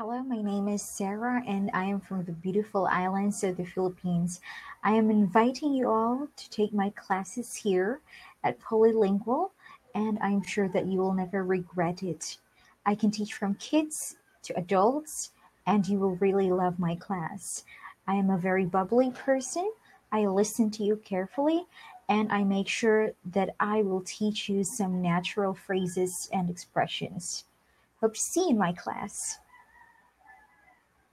Hello, my name is Sera, and I am from the beautiful islands of the Philippines. I am inviting you all to take my classes here at Polly Lingual, and I'm sure that you will never regret it. I can teach from kids to adults, and you will really love my class. I am a very bubbly person. I listen to you carefully, and I make sure that I will teach you some natural phrases and expressions. Hope to see you in my class.